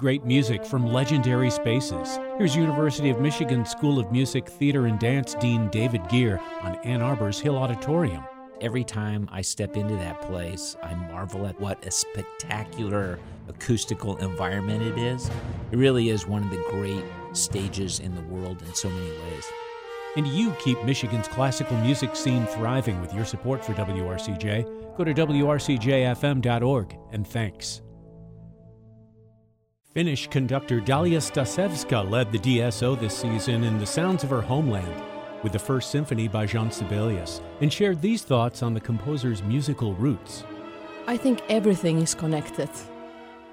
Great music from legendary spaces. Here's University of Michigan School of Music, Theater, and Dance Dean David Gier on Ann Arbor's Hill Auditorium. Every time I step into that place, I marvel at what a spectacular acoustical environment it is. It really is one of the great stages in the world in so many ways. And you keep Michigan's classical music scene thriving with your support for WRCJ. Go to WRCJFM.org and thanks. Finnish conductor Dalia Stasevska led the DSO this season in The Sounds of Her Homeland with the First Symphony by Jean Sibelius and shared these thoughts on the composer's musical roots. I think everything is connected.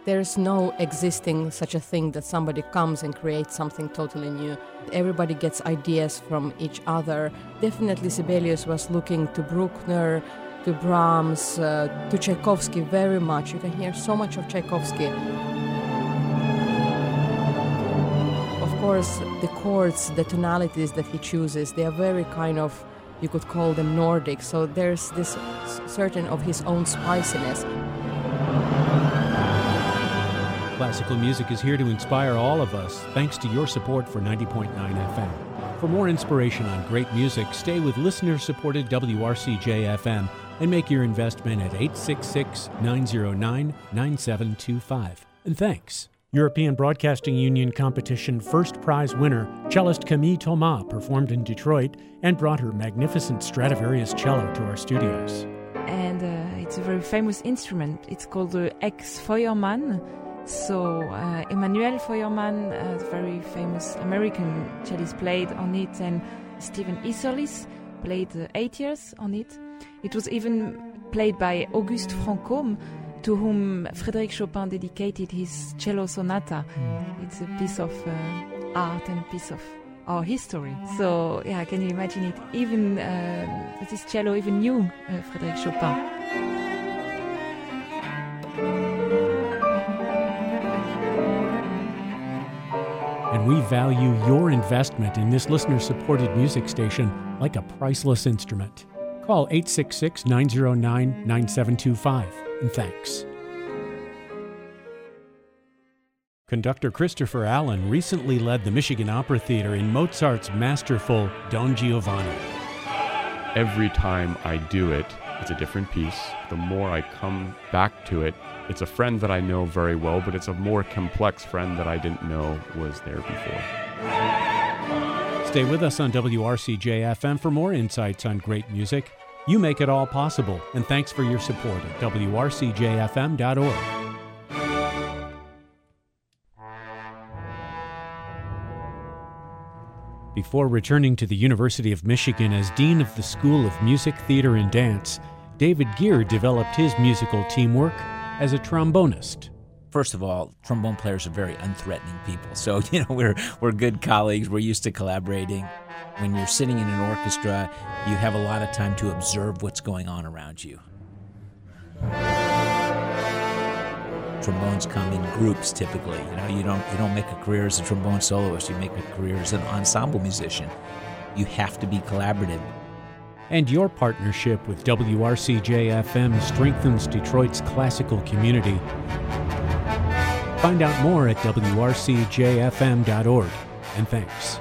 There's no existing such a thing that somebody comes and creates something totally new. Everybody gets ideas from each other. Definitely Sibelius was looking to Bruckner, to Brahms, uh, to Tchaikovsky very much. You can hear so much of Tchaikovsky course, the chords, the tonalities that he chooses, they are very kind of, you could call them Nordic. So there's this certain of his own spiciness. Classical music is here to inspire all of us, thanks to your support for 90.9 FM. For more inspiration on great music, stay with listener supported WRCJ FM and make your investment at 866 909 9725. And thanks. European Broadcasting Union competition first prize winner, cellist Camille Thomas, performed in Detroit and brought her magnificent Stradivarius cello to our studios. And uh, it's a very famous instrument. It's called the Ex Feuermann. So, uh, Emanuel Feuermann, a very famous American cellist, played on it, and Stephen Isserlis played uh, eight years on it. It was even played by Auguste Franchomme to whom Frédéric Chopin dedicated his cello sonata. Mm. It's a piece of uh, art and a piece of our history. So, yeah, can you imagine it? Even uh, this cello even knew uh, Frédéric Chopin. And we value your investment in this listener supported music station like a priceless instrument. Call 866 909 9725 and thanks. Conductor Christopher Allen recently led the Michigan Opera Theater in Mozart's masterful Don Giovanni. Every time I do it, it's a different piece. The more I come back to it, it's a friend that I know very well, but it's a more complex friend that I didn't know was there before. Stay with us on WRCJ FM for more insights on great music you make it all possible, and thanks for your support at WRCJFM.org. Before returning to the University of Michigan as Dean of the School of Music, Theater, and Dance, David Gier developed his musical teamwork as a trombonist. First of all, trombone players are very unthreatening people. So, you know, we're, we're good colleagues. We're used to collaborating. When you're sitting in an orchestra, you have a lot of time to observe what's going on around you. Trombones come in groups typically. You know, you don't you don't make a career as a trombone soloist. You make a career as an ensemble musician. You have to be collaborative. And your partnership with WRCJ FM strengthens Detroit's classical community. Find out more at WRCJFM.org. And thanks.